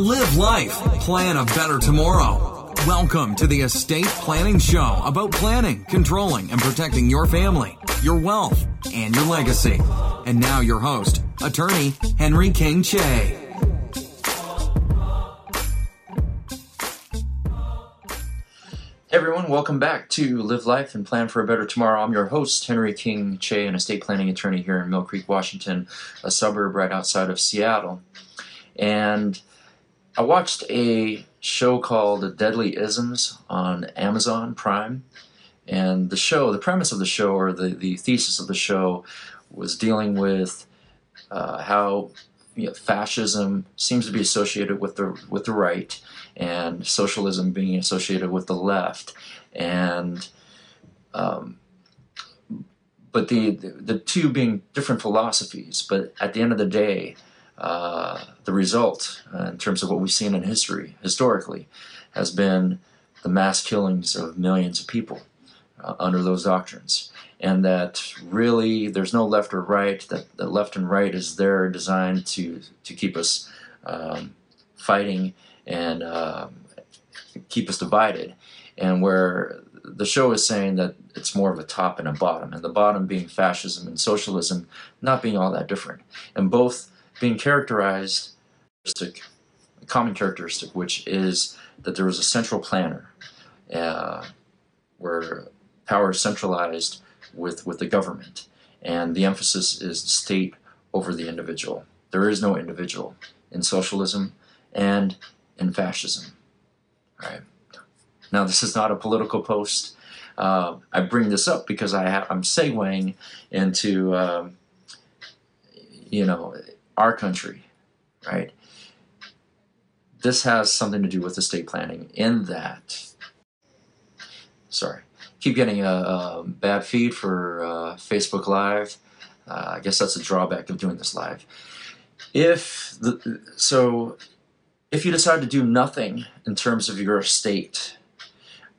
Live life. Plan a better tomorrow. Welcome to the Estate Planning Show about planning, controlling, and protecting your family, your wealth, and your legacy. And now, your host, attorney Henry King Che. Hey everyone, welcome back to Live Life and Plan for a Better Tomorrow. I'm your host, Henry King Che, an estate planning attorney here in Mill Creek, Washington, a suburb right outside of Seattle. And I watched a show called Deadly Isms on Amazon Prime. And the show, the premise of the show, or the, the thesis of the show, was dealing with uh, how you know, fascism seems to be associated with the with the right, and socialism being associated with the left, and um, but the, the two being different philosophies. But at the end of the day, uh, the result, uh, in terms of what we've seen in history, historically, has been the mass killings of millions of people uh, under those doctrines and that really there's no left or right. That the left and right is there designed to to keep us um, fighting and um, keep us divided, and where the show is saying that it's more of a top and a bottom, and the bottom being fascism and socialism not being all that different, and both being characterized a common characteristic, which is that there is a central planner, uh, where power is centralized with, with the government. And the emphasis is the state over the individual. There is no individual in socialism and in fascism. Right. Now, this is not a political post. Uh, I bring this up because I I'm segueing into, um, you know, our country, right? This has something to do with estate planning in that, sorry, keep getting a, a bad feed for uh, Facebook Live. Uh, I guess that's a drawback of doing this live. If the, so, if you decide to do nothing in terms of your estate,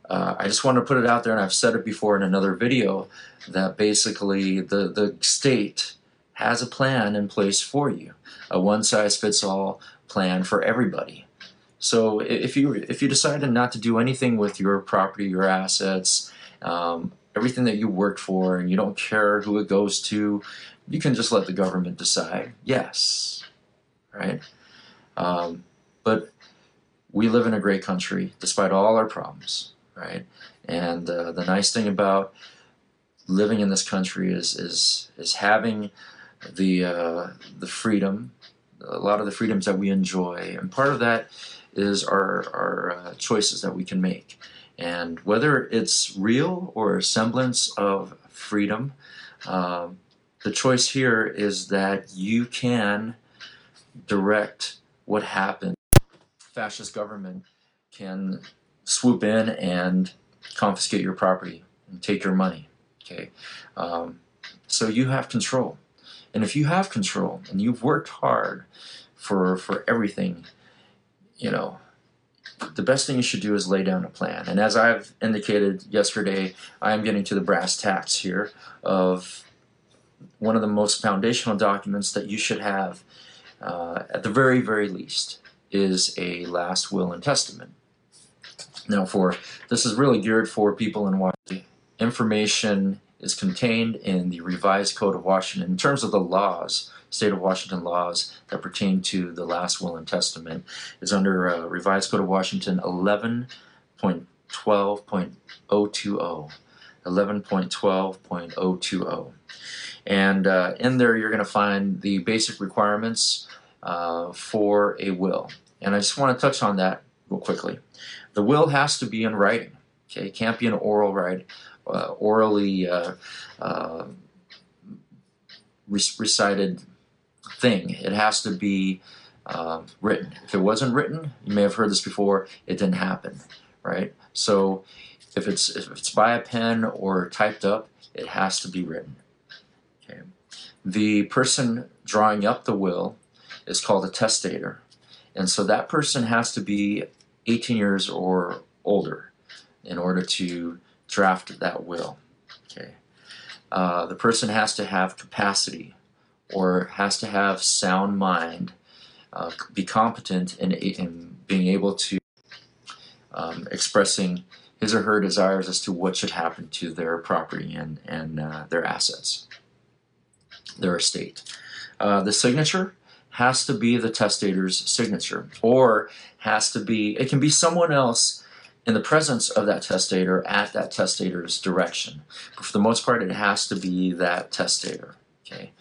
uh, I just want to put it out there, and I've said it before in another video, that basically the, the state has a plan in place for you, a one-size-fits-all plan for everybody. So if you if you decided not to do anything with your property, your assets, um, everything that you worked for and you don't care who it goes to, you can just let the government decide. Yes, right? Um, but we live in a great country despite all our problems, right? And uh, the nice thing about living in this country is is is having the uh, the freedom, a lot of the freedoms that we enjoy, and part of that is our our uh, choices that we can make. And whether it's real or a semblance of freedom, um, the choice here is that you can direct what happens. Fascist government can swoop in and confiscate your property and take your money. Okay, um, so you have control, and if you have control and you've worked hard for for everything, you know the best thing you should do is lay down a plan. And as I've indicated yesterday, I am getting to the brass tacks here of one of the most foundational documents that you should have, uh, at the very, very least, is a last will and testament. Now, for this is really geared for people in Washington. Information is contained in the Revised Code of Washington in terms of the laws state of Washington laws that pertain to the last will and testament is under uh, Revised Code of Washington 11.12.020. 11.12.020. And uh, in there, you're going to find the basic requirements uh, for a will. And I just want to touch on that real quickly. The will has to be in writing. Okay, it can't be an oral uh, orally uh, uh, recited thing. It has to be uh, written. If it wasn't written, you may have heard this before, it didn't happen, right? So if it's if it's by a pen or typed up, it has to be written. Okay. The person drawing up the will is called a testator, and so that person has to be 18 years or older in order to draft that will. Okay. Uh, the person has to have capacity or has to have sound mind uh, be competent in, in being able to um, expressing his or her desires as to what should happen to their property and, and uh, their assets, their estate. Uh, the signature has to be the testator's signature, or has to be, it can be someone else in the presence of that testator at that testator's direction. But for the most part, it has to be that testator. Okay,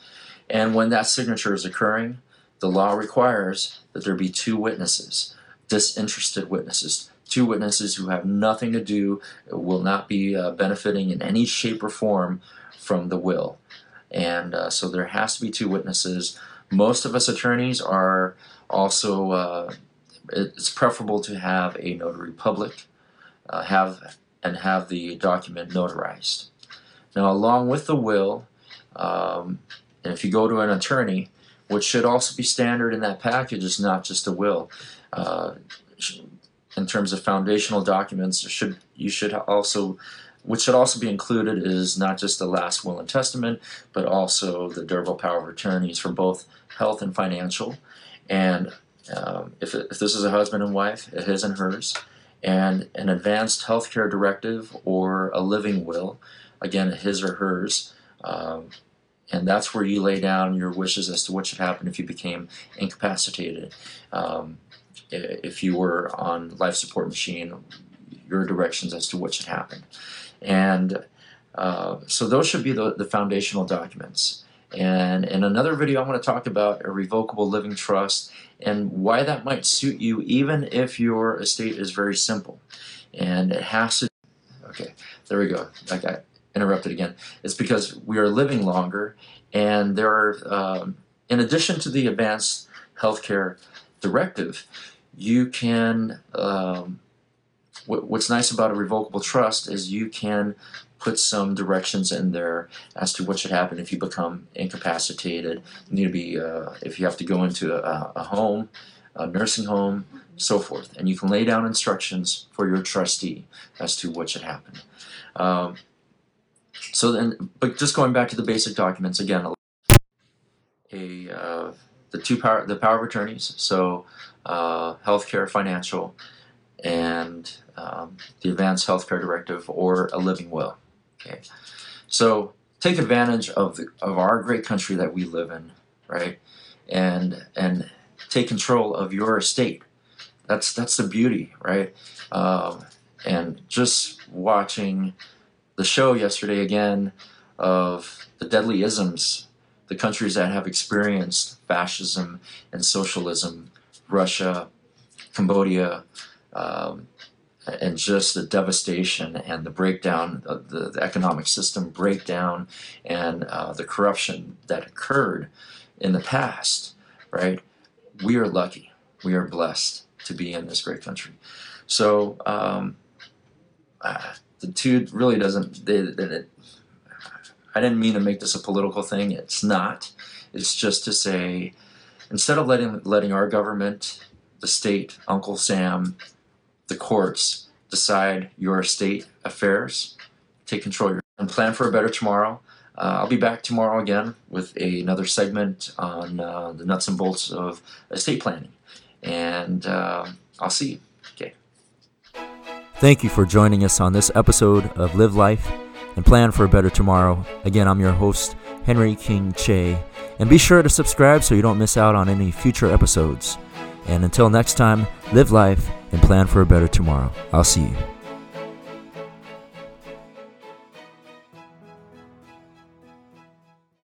and when that signature is occurring, the law requires that there be two witnesses, disinterested witnesses, two witnesses who have nothing to do, will not be uh, benefiting in any shape or form from the will. And uh, so there has to be two witnesses. Most of us attorneys are also, uh, it's preferable to have a notary public, uh, have and have the document notarized. Now, along with the will, um, and if you go to an attorney, what should also be standard in that package is not just a will. Uh, in terms of foundational documents, should you should also what should also be included is not just the last will and testament, but also the durable power of attorneys for both health and financial. And um, if, if this is a husband and wife, his and hers, and an advanced healthcare directive or a living will, again, his or hers. Um, and that's where you lay down your wishes as to what should happen if you became incapacitated. Um, if you were on life support machine, your directions as to what should happen. And uh, so those should be the, the foundational documents. And in another video, I'm going to talk about a revocable living trust and why that might suit you even if your estate is very simple. And it has to, okay, there we go. I got interrupted again. It's because we are living longer and there are, um, in addition to the advanced healthcare directive, you can, um, what's nice about a revocable trust is you can put some directions in there as to what should happen if you become incapacitated. You need to be, uh, if you have to go into a, a, home, a nursing home, so forth. And you can lay down instructions for your trustee as to what should happen. Um, so then, but just going back to the basic documents again, a uh, the two power the power of attorneys. So uh, healthcare, financial, and um, the advanced healthcare directive or a living will. Okay, so take advantage of the, of our great country that we live in, right? And and take control of your estate. That's that's the beauty, right? Um, and just watching the show yesterday again of the deadly isms, the countries that have experienced fascism and socialism, Russia, Cambodia, um, and just the devastation and the breakdown, of the, the economic system breakdown, and uh, the corruption that occurred in the past, right? We are lucky. We are blessed to be in this great country. So, um, uh, the two really doesn't. They, they, I didn't mean to make this a political thing. It's not. It's just to say, instead of letting letting our government, the state, Uncle Sam, the courts decide your state affairs, take control and plan for a better tomorrow. Uh, I'll be back tomorrow again with a, another segment on uh, the nuts and bolts of estate planning, and uh, I'll see you. Okay. Thank you for joining us on this episode of Live Life and Plan for a Better Tomorrow. Again, I'm your host, Henry King Che. And be sure to subscribe so you don't miss out on any future episodes. And until next time, live life and plan for a better tomorrow. I'll see you.